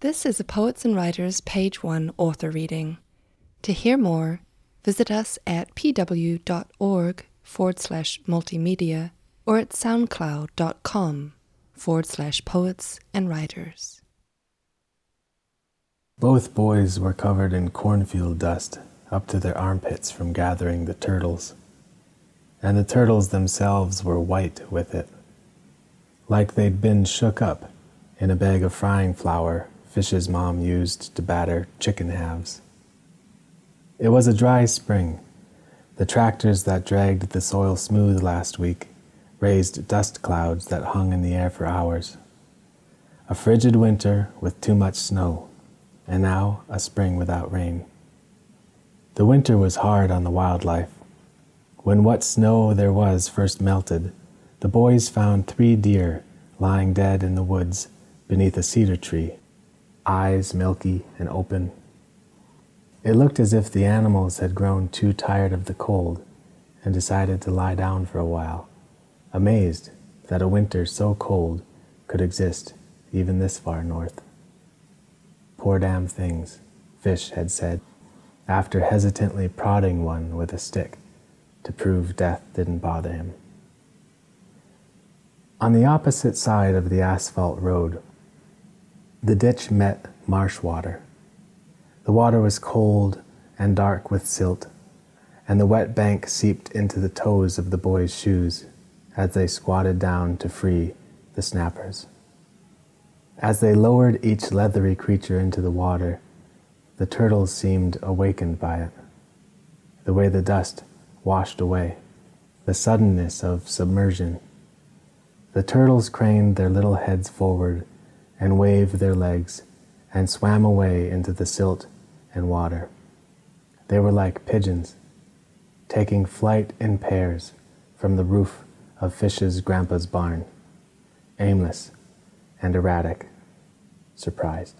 This is a Poets and Writers Page 1 author reading. To hear more, visit us at pw.org forward slash multimedia or at soundcloud.com forward slash poets and writers. Both boys were covered in cornfield dust up to their armpits from gathering the turtles, and the turtles themselves were white with it, like they'd been shook up in a bag of frying flour Fish's mom used to batter chicken halves. It was a dry spring. The tractors that dragged the soil smooth last week raised dust clouds that hung in the air for hours. A frigid winter with too much snow, and now a spring without rain. The winter was hard on the wildlife. When what snow there was first melted, the boys found three deer lying dead in the woods beneath a cedar tree, eyes milky and open. It looked as if the animals had grown too tired of the cold and decided to lie down for a while, amazed that a winter so cold could exist even this far north. Poor damn things, Fish had said, after hesitantly prodding one with a stick to prove death didn't bother him. On the opposite side of the asphalt road the ditch met marsh water. The water was cold and dark with silt, and the wet bank seeped into the toes of the boys' shoes as they squatted down to free the snappers. As they lowered each leathery creature into the water, the turtles seemed awakened by it. The way the dust washed away, the suddenness of submersion. The turtles craned their little heads forward and waved their legs and swam away into the silt and water. They were like pigeons, taking flight in pairs from the roof of Fish's grandpa's barn, aimless and erratic, surprised.